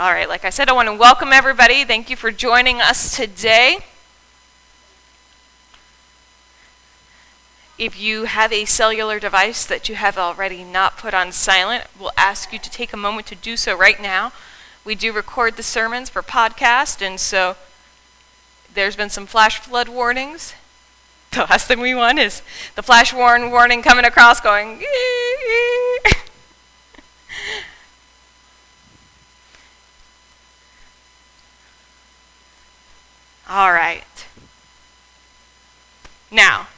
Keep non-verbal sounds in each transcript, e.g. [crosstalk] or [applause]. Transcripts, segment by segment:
All right, like I said, I want to welcome everybody. Thank you for joining us today. If you have a cellular device that you have already not put on silent, we'll ask you to take a moment to do so right now. We do record the sermons for podcast, and so there's been some flash flood warnings. [laughs] The last thing we want is the flash warn warning coming across going. [laughs] All right. Now,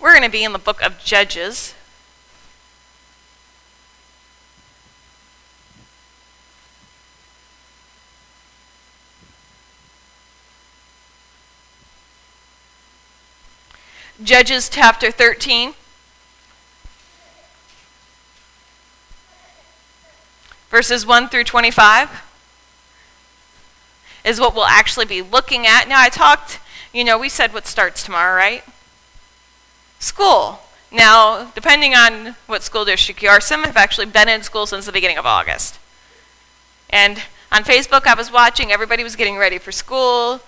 we're going to be in the book of Judges. Judges chapter 13. Verses 1 through 25 is what we'll actually be looking at. Now, I talked, you know, we said what starts tomorrow, right? School. Now, depending on what school district you are, some have actually been in school since the beginning of August. And on Facebook, I was watching, everybody was getting ready for school.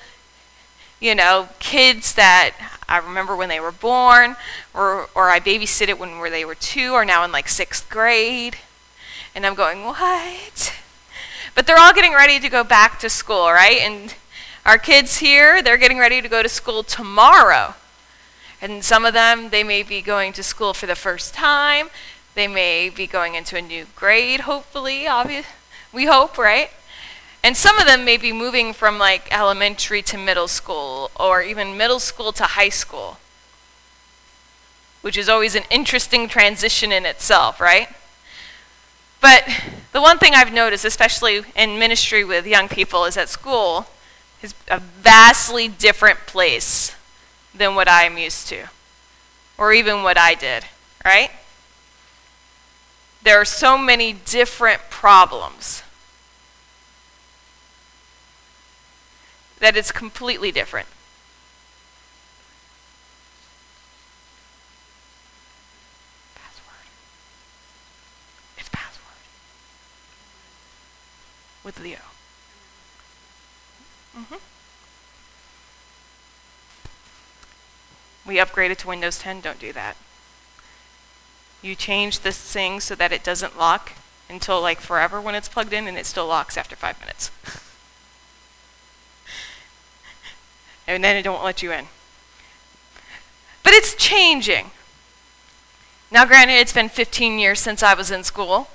You know, kids that I remember when they were born, or, or I babysitted when they were two, are now in like sixth grade. And I'm going, what? But they're all getting ready to go back to school, right? And our kids here, they're getting ready to go to school tomorrow. And some of them, they may be going to school for the first time. They may be going into a new grade, hopefully, obvious. We hope, right? And some of them may be moving from like elementary to middle school or even middle school to high school, which is always an interesting transition in itself, right? But the one thing I've noticed, especially in ministry with young people, is that school is a vastly different place than what I'm used to, or even what I did, right? There are so many different problems that it's completely different. With Leo. Mm-hmm. We upgraded to Windows 10. Don't do that. You change this thing so that it doesn't lock until like forever when it's plugged in, and it still locks after five minutes. [laughs] and then it don't let you in. But it's changing. Now, granted, it's been 15 years since I was in school.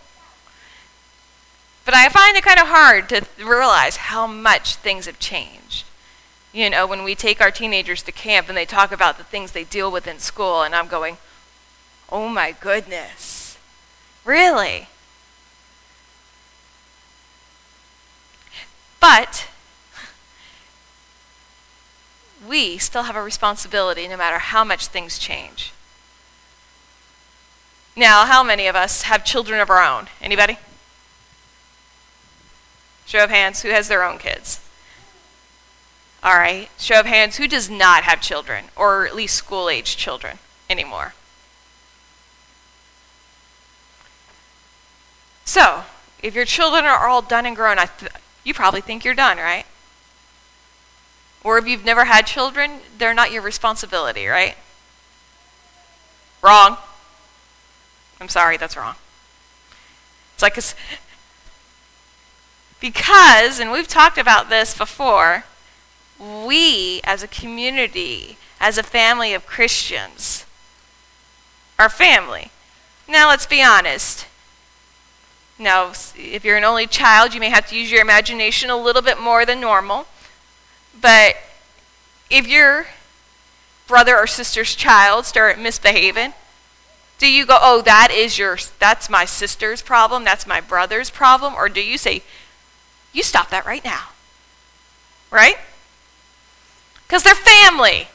But I find it kind of hard to realize how much things have changed. You know, when we take our teenagers to camp and they talk about the things they deal with in school, and I'm going, oh my goodness, really? But [laughs] we still have a responsibility no matter how much things change. Now, how many of us have children of our own? Anybody? Show of hands, who has their own kids? All right. Show of hands, who does not have children, or at least school age children anymore? So, if your children are all done and grown, th- you probably think you're done, right? Or if you've never had children, they're not your responsibility, right? Wrong. I'm sorry, that's wrong. It's like a, because, and we've talked about this before, we as a community, as a family of Christians, are family. Now, let's be honest. Now, if you're an only child, you may have to use your imagination a little bit more than normal. But if your brother or sister's child start misbehaving, do you go, "Oh, that is your that's my sister's problem, that's my brother's problem?" Or do you say, you stop that right now. Right? Because they're family.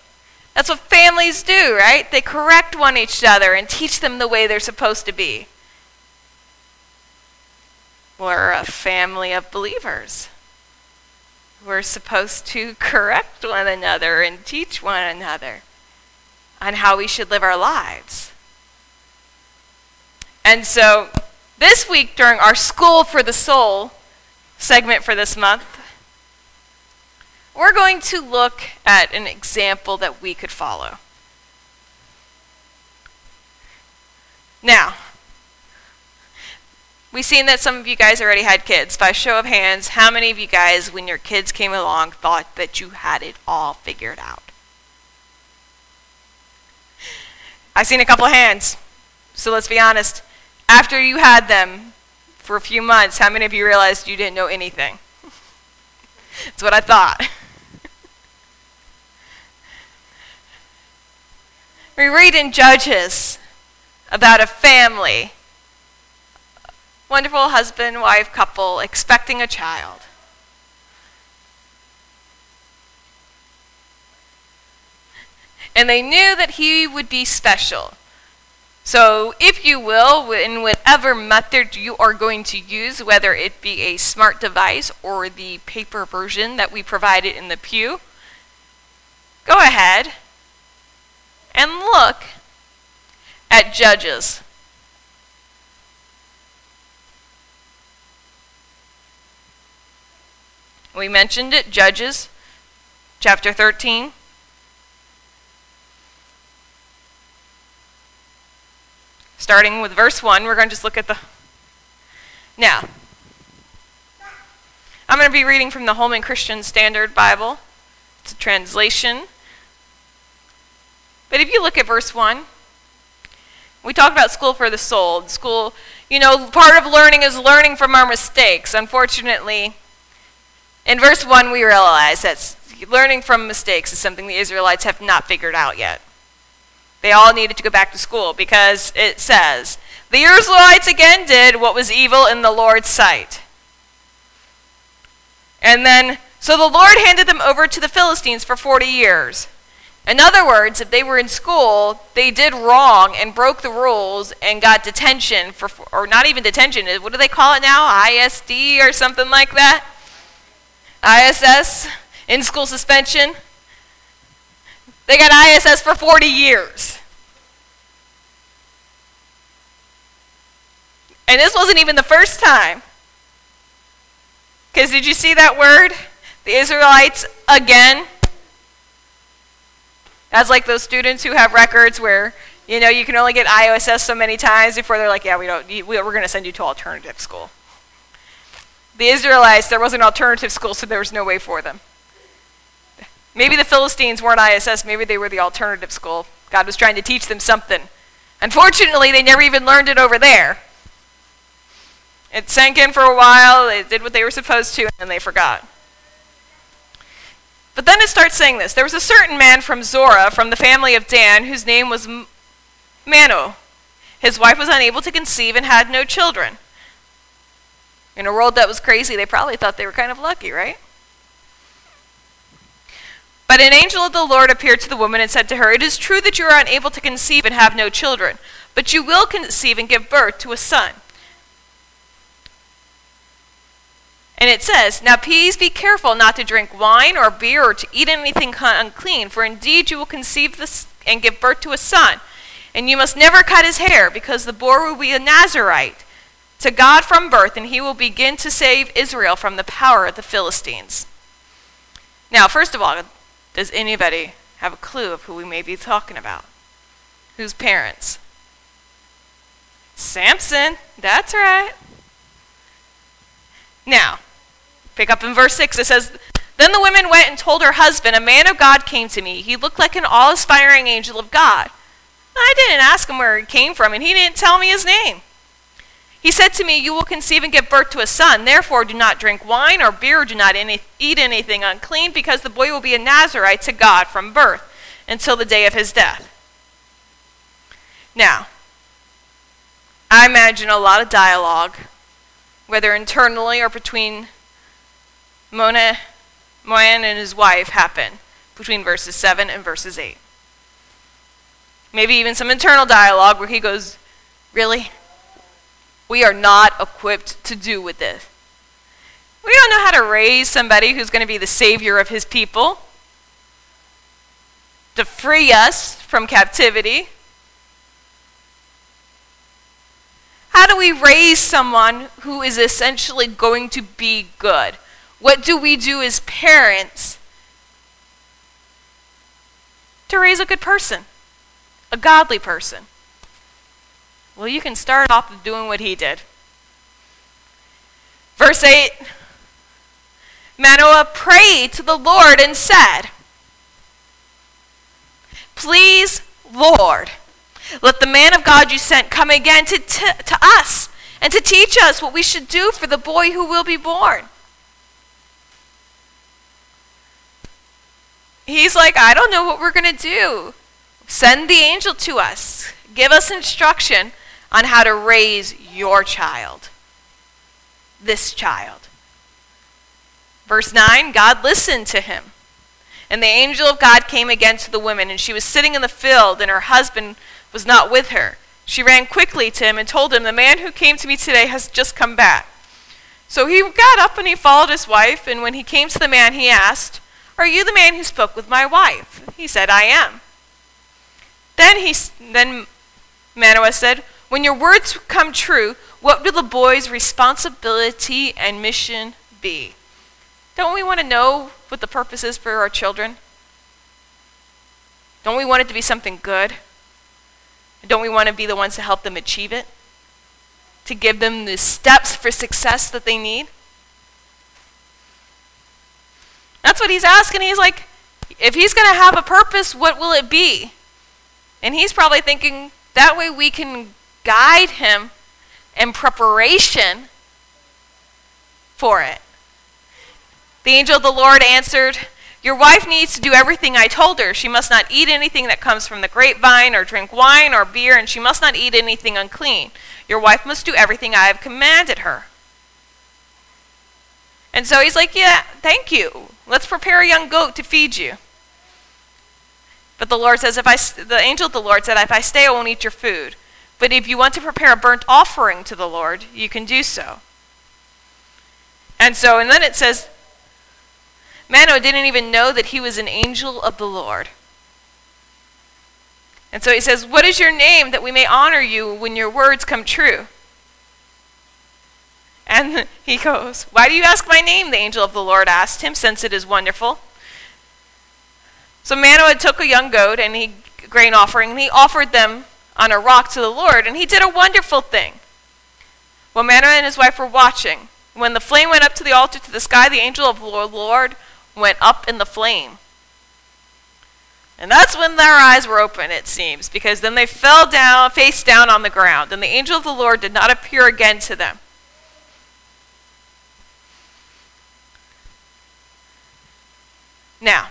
That's what families do, right? They correct one each other and teach them the way they're supposed to be. We're a family of believers. We're supposed to correct one another and teach one another on how we should live our lives. And so, this week during our School for the Soul, segment for this month, we're going to look at an example that we could follow. Now, we've seen that some of you guys already had kids. By show of hands, how many of you guys, when your kids came along, thought that you had it all figured out? I've seen a couple of hands. So let's be honest. After you had them for a few months, how many of you realized you didn't know anything? [laughs] That's what I thought. [laughs] we read in Judges about a family, wonderful husband wife couple expecting a child. And they knew that he would be special. So, if you will, in whatever method you are going to use, whether it be a smart device or the paper version that we provided in the pew, go ahead and look at Judges. We mentioned it, Judges chapter 13. Starting with verse 1, we're going to just look at the. Now, I'm going to be reading from the Holman Christian Standard Bible. It's a translation. But if you look at verse 1, we talk about school for the soul. School, you know, part of learning is learning from our mistakes. Unfortunately, in verse 1, we realize that learning from mistakes is something the Israelites have not figured out yet. They all needed to go back to school because it says, The Israelites again did what was evil in the Lord's sight. And then, so the Lord handed them over to the Philistines for 40 years. In other words, if they were in school, they did wrong and broke the rules and got detention for, or not even detention, what do they call it now? ISD or something like that? ISS, in school suspension. They got ISS for 40 years. And this wasn't even the first time. Because did you see that word? The Israelites again. That's like those students who have records where, you know, you can only get IOSS so many times before they're like, yeah, we don't, we're going to send you to alternative school. The Israelites, there was an alternative school, so there was no way for them. Maybe the Philistines weren't ISS, maybe they were the alternative school. God was trying to teach them something. Unfortunately, they never even learned it over there. It sank in for a while, they did what they were supposed to, and then they forgot. But then it starts saying this There was a certain man from Zorah, from the family of Dan, whose name was Manoah. His wife was unable to conceive and had no children. In a world that was crazy, they probably thought they were kind of lucky, right? But an angel of the Lord appeared to the woman and said to her, It is true that you are unable to conceive and have no children, but you will conceive and give birth to a son. And it says, Now please be careful not to drink wine or beer or to eat anything unclean, for indeed you will conceive this and give birth to a son. And you must never cut his hair, because the boy will be a Nazarite to God from birth, and he will begin to save Israel from the power of the Philistines. Now, first of all, does anybody have a clue of who we may be talking about? Whose parents? Samson. That's right. Now, pick up in verse 6. It says, Then the women went and told her husband, A man of God came to me. He looked like an all aspiring angel of God. I didn't ask him where he came from, and he didn't tell me his name. He said to me, You will conceive and give birth to a son. Therefore, do not drink wine or beer, do not any, eat anything unclean, because the boy will be a Nazarite to God from birth until the day of his death. Now, I imagine a lot of dialogue whether internally or between Mona, Moan and his wife, happen between verses 7 and verses 8. Maybe even some internal dialogue where he goes, Really? We are not equipped to do with this. We don't know how to raise somebody who's going to be the savior of his people, to free us from captivity. How do we raise someone who is essentially going to be good? What do we do as parents to raise a good person, a godly person? Well, you can start off doing what he did. Verse 8 Manoah prayed to the Lord and said, Please, Lord, let the man of God you sent come again to, t- to us and to teach us what we should do for the boy who will be born. He's like, I don't know what we're going to do. Send the angel to us. Give us instruction on how to raise your child. This child. Verse 9 God listened to him. And the angel of God came again to the woman, and she was sitting in the field, and her husband was not with her. She ran quickly to him and told him, The man who came to me today has just come back. So he got up and he followed his wife, and when he came to the man, he asked, Are you the man who spoke with my wife? He said, I am. Then he then Manoah said, When your words come true, what will the boy's responsibility and mission be? Don't we want to know what the purpose is for our children? Don't we want it to be something good? Don't we want to be the ones to help them achieve it? To give them the steps for success that they need? That's what he's asking. He's like, if he's going to have a purpose, what will it be? And he's probably thinking, that way we can guide him in preparation for it. The angel of the Lord answered, your wife needs to do everything I told her. She must not eat anything that comes from the grapevine, or drink wine or beer, and she must not eat anything unclean. Your wife must do everything I have commanded her. And so he's like, Yeah, thank you. Let's prepare a young goat to feed you. But the Lord says, if I, the angel of the Lord said, If I stay, I won't eat your food. But if you want to prepare a burnt offering to the Lord, you can do so. And so, and then it says, Manoah didn't even know that he was an angel of the Lord. And so he says, What is your name that we may honor you when your words come true? And [laughs] he goes, Why do you ask my name? The angel of the Lord asked him, since it is wonderful. So Manoah took a young goat and he grain offering, and he offered them on a rock to the Lord, and he did a wonderful thing. While Manoah and his wife were watching, when the flame went up to the altar to the sky, the angel of the Lord went up in the flame. And that's when their eyes were open, it seems, because then they fell down, face down on the ground, and the angel of the Lord did not appear again to them. Now,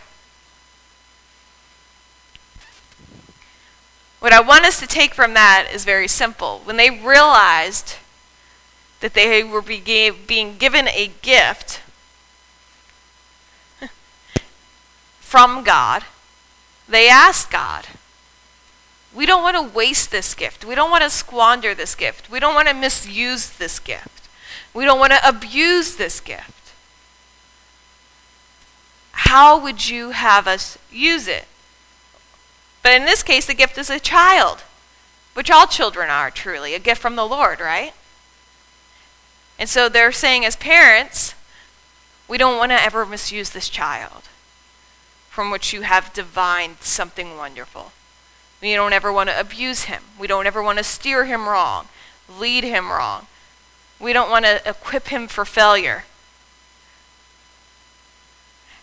what I want us to take from that is very simple. When they realized that they were being given a gift from God, they asked God. We don't want to waste this gift. We don't want to squander this gift. We don't want to misuse this gift. We don't want to abuse this gift. How would you have us use it? But in this case, the gift is a child, which all children are truly, a gift from the Lord, right? And so they're saying, as parents, we don't want to ever misuse this child from which you have divined something wonderful. We don't ever want to abuse him. We don't ever want to steer him wrong, lead him wrong. We don't want to equip him for failure.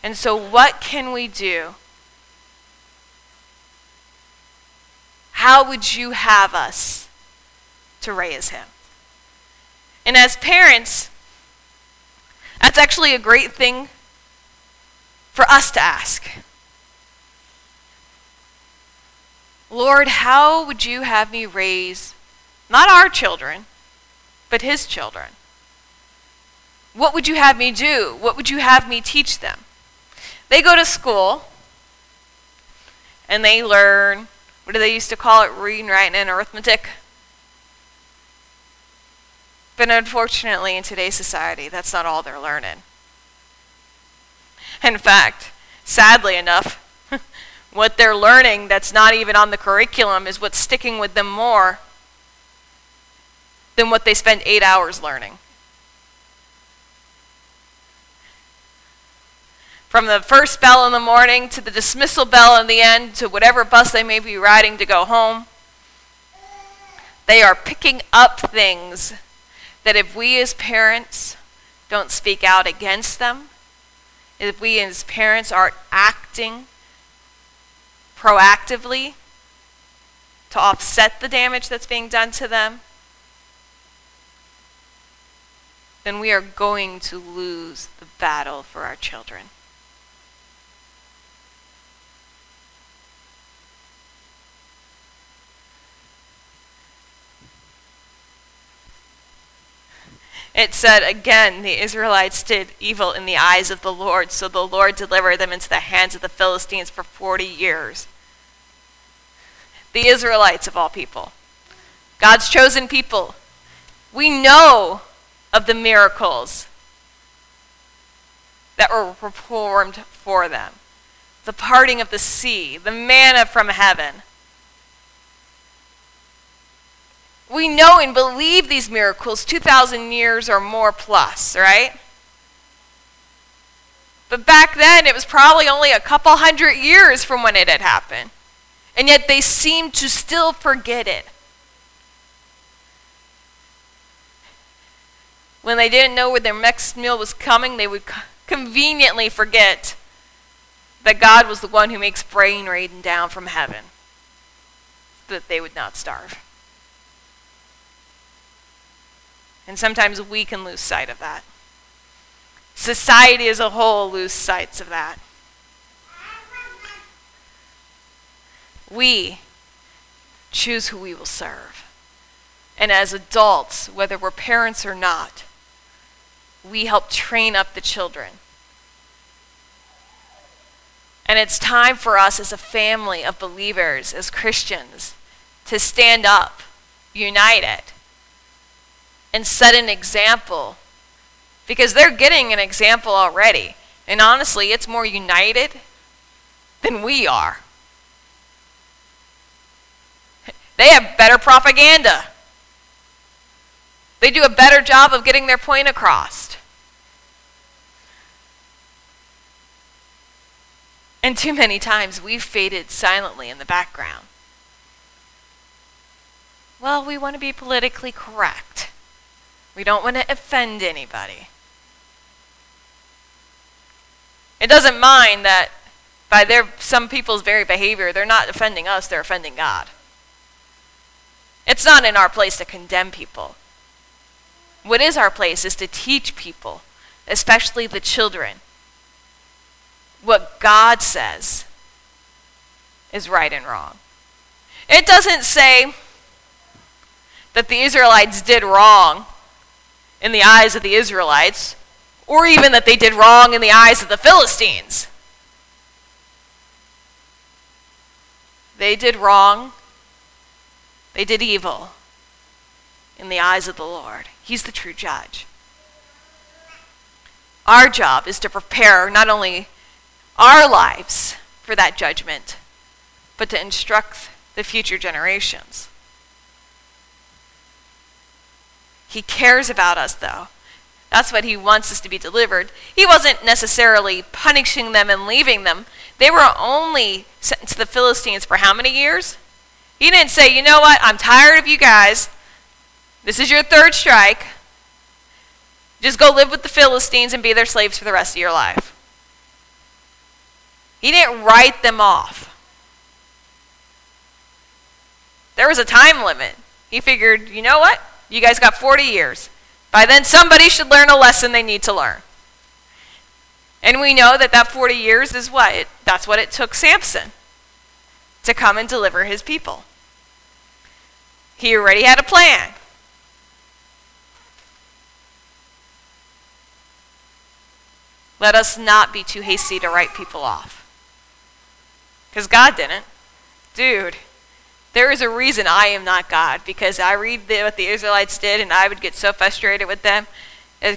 And so, what can we do? How would you have us to raise him? And as parents, that's actually a great thing for us to ask. Lord, how would you have me raise not our children, but his children? What would you have me do? What would you have me teach them? They go to school and they learn, what do they used to call it? Reading, writing, and arithmetic. But unfortunately, in today's society, that's not all they're learning. In fact, sadly enough, [laughs] what they're learning that's not even on the curriculum is what's sticking with them more than what they spend eight hours learning. From the first bell in the morning to the dismissal bell in the end to whatever bus they may be riding to go home, they are picking up things that if we as parents don't speak out against them, if we as parents are acting proactively to offset the damage that's being done to them, then we are going to lose the battle for our children. It said again, the Israelites did evil in the eyes of the Lord, so the Lord delivered them into the hands of the Philistines for 40 years. The Israelites, of all people, God's chosen people. We know of the miracles that were performed for them the parting of the sea, the manna from heaven. We know and believe these miracles 2,000 years or more plus, right? But back then, it was probably only a couple hundred years from when it had happened. And yet they seemed to still forget it. When they didn't know where their next meal was coming, they would conveniently forget that God was the one who makes rain rain down from heaven, so that they would not starve. And sometimes we can lose sight of that. Society as a whole lose sights of that. We choose who we will serve. And as adults, whether we're parents or not, we help train up the children. And it's time for us as a family of believers, as Christians, to stand up, united, and set an example. Because they're getting an example already. And honestly, it's more united than we are. They have better propaganda. They do a better job of getting their point across. And too many times we've faded silently in the background. Well, we want to be politically correct. We don't want to offend anybody. It doesn't mind that by their some people's very behavior, they're not offending us, they're offending God. It's not in our place to condemn people. What is our place is to teach people, especially the children, what God says is right and wrong. It doesn't say that the Israelites did wrong in the eyes of the Israelites, or even that they did wrong in the eyes of the Philistines. They did wrong they did evil in the eyes of the Lord. He's the true judge. Our job is to prepare not only our lives for that judgment, but to instruct the future generations. He cares about us, though. That's what he wants us to be delivered. He wasn't necessarily punishing them and leaving them. They were only sent to the Philistines for how many years? He didn't say, you know what, I'm tired of you guys. This is your third strike. Just go live with the Philistines and be their slaves for the rest of your life. He didn't write them off. There was a time limit. He figured, you know what? You guys got 40 years. By then, somebody should learn a lesson they need to learn. And we know that that 40 years is what? It, that's what it took Samson to come and deliver his people. He already had a plan. Let us not be too hasty to write people off. Because God didn't. Dude, there is a reason I am not God. Because I read the, what the Israelites did and I would get so frustrated with them.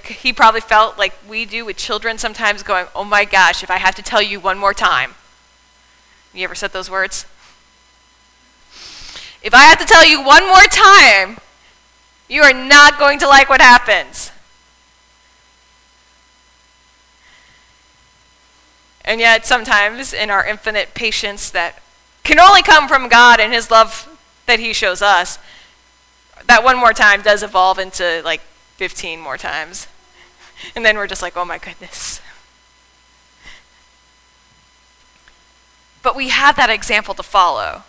He probably felt like we do with children sometimes, going, Oh my gosh, if I have to tell you one more time. You ever said those words? If I have to tell you one more time You are not going to like what happens. And yet, sometimes in our infinite patience that can only come from God and His love that He shows us, that one more time does evolve into like 15 more times. And then we're just like, oh my goodness. But we have that example to follow.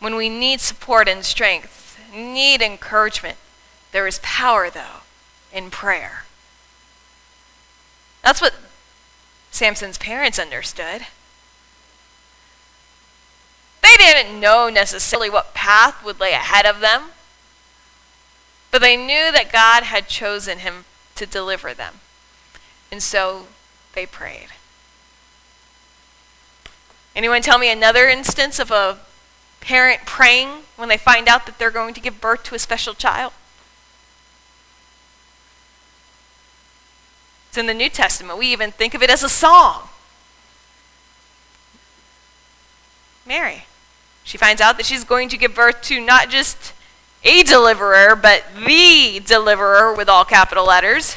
When we need support and strength, need encouragement, there is power, though, in prayer. That's what Samson's parents understood. They didn't know necessarily what path would lay ahead of them, but they knew that God had chosen him to deliver them. And so they prayed. Anyone tell me another instance of a parent praying when they find out that they're going to give birth to a special child? It's in the New Testament. We even think of it as a song. Mary. She finds out that she's going to give birth to not just a deliverer, but the deliverer with all capital letters.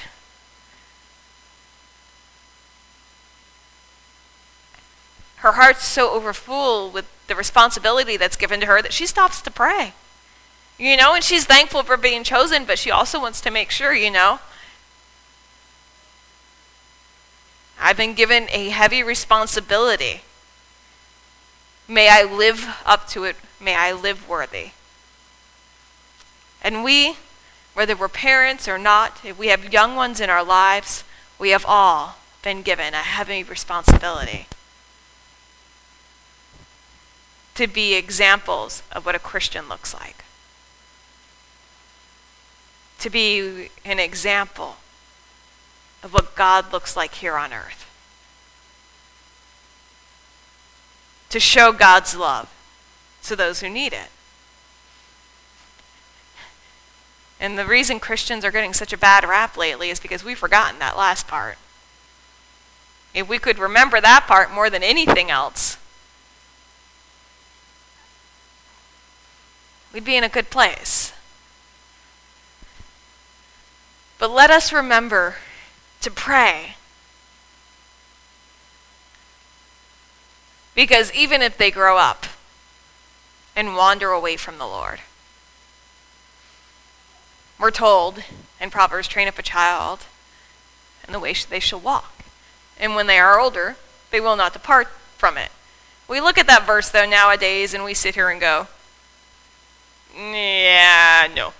Her heart's so overfull with the responsibility that's given to her that she stops to pray. You know, and she's thankful for being chosen, but she also wants to make sure, you know, I've been given a heavy responsibility. May I live up to it. May I live worthy. And we, whether we're parents or not, if we have young ones in our lives, we have all been given a heavy responsibility to be examples of what a Christian looks like. To be an example of what God looks like here on earth. To show God's love to those who need it. And the reason Christians are getting such a bad rap lately is because we've forgotten that last part. If we could remember that part more than anything else, we'd be in a good place. But let us remember to pray. Because even if they grow up and wander away from the Lord, we're told in Proverbs train up a child in the way they shall walk. And when they are older, they will not depart from it. We look at that verse, though, nowadays, and we sit here and go, yeah, no.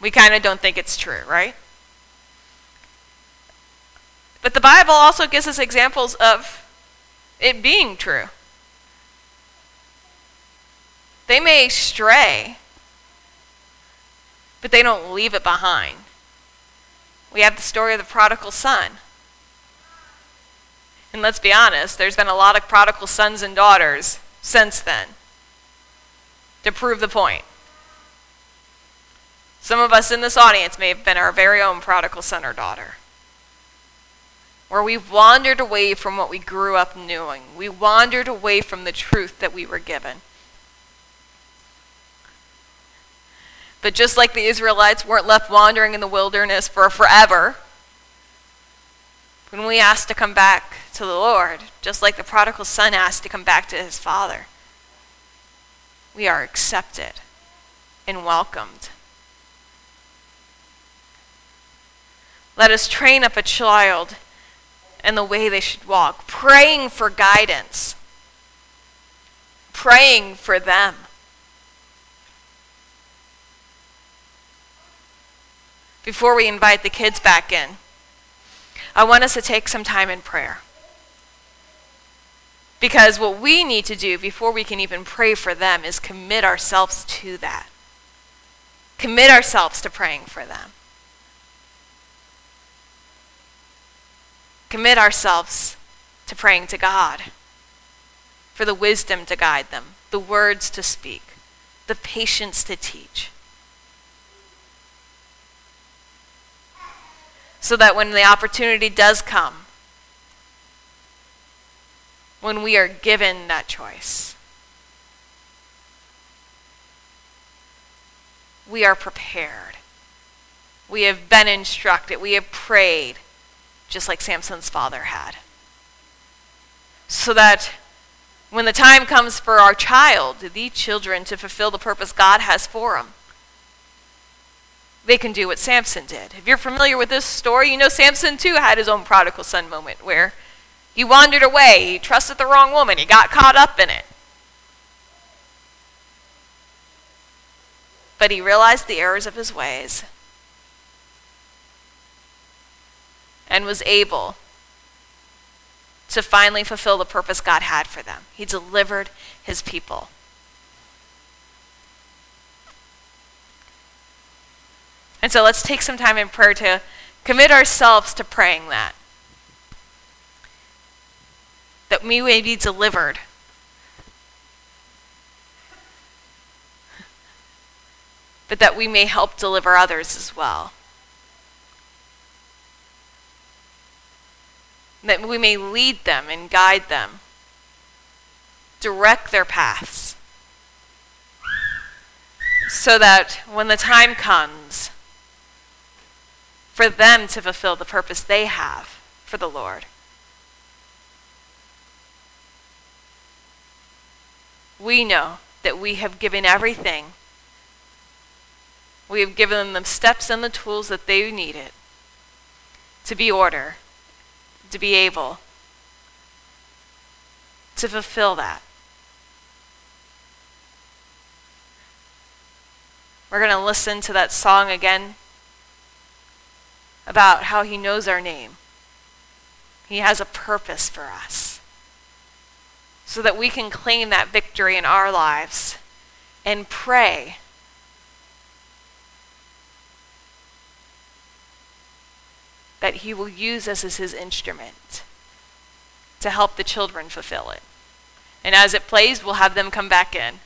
We kind of don't think it's true, right? But the Bible also gives us examples of it being true. They may stray, but they don't leave it behind. We have the story of the prodigal son. And let's be honest, there's been a lot of prodigal sons and daughters since then to prove the point. Some of us in this audience may have been our very own prodigal son or daughter where we wandered away from what we grew up knowing. We wandered away from the truth that we were given. But just like the Israelites weren't left wandering in the wilderness for forever, when we asked to come back to the Lord, just like the prodigal son asked to come back to his father, we are accepted and welcomed. Let us train up a child and the way they should walk, praying for guidance, praying for them. Before we invite the kids back in, I want us to take some time in prayer. Because what we need to do before we can even pray for them is commit ourselves to that. Commit ourselves to praying for them. Commit ourselves to praying to God for the wisdom to guide them, the words to speak, the patience to teach. So that when the opportunity does come, when we are given that choice, we are prepared. We have been instructed. We have prayed, just like Samson's father had. So that when the time comes for our child, the children, to fulfill the purpose God has for them, they can do what Samson did. If you're familiar with this story, you know Samson too had his own prodigal son moment where he wandered away, he trusted the wrong woman, he got caught up in it. But he realized the errors of his ways and was able to finally fulfill the purpose God had for them. He delivered his people. And so let's take some time in prayer to commit ourselves to praying that. That we may be delivered. But that we may help deliver others as well. That we may lead them and guide them, direct their paths, so that when the time comes for them to fulfill the purpose they have for the Lord, we know that we have given everything. We have given them the steps and the tools that they needed to be order to be able to fulfill that. We're going to listen to that song again about how he knows our name. He has a purpose for us so that we can claim that victory in our lives and pray that he will use us as his instrument to help the children fulfill it. And as it plays, we'll have them come back in.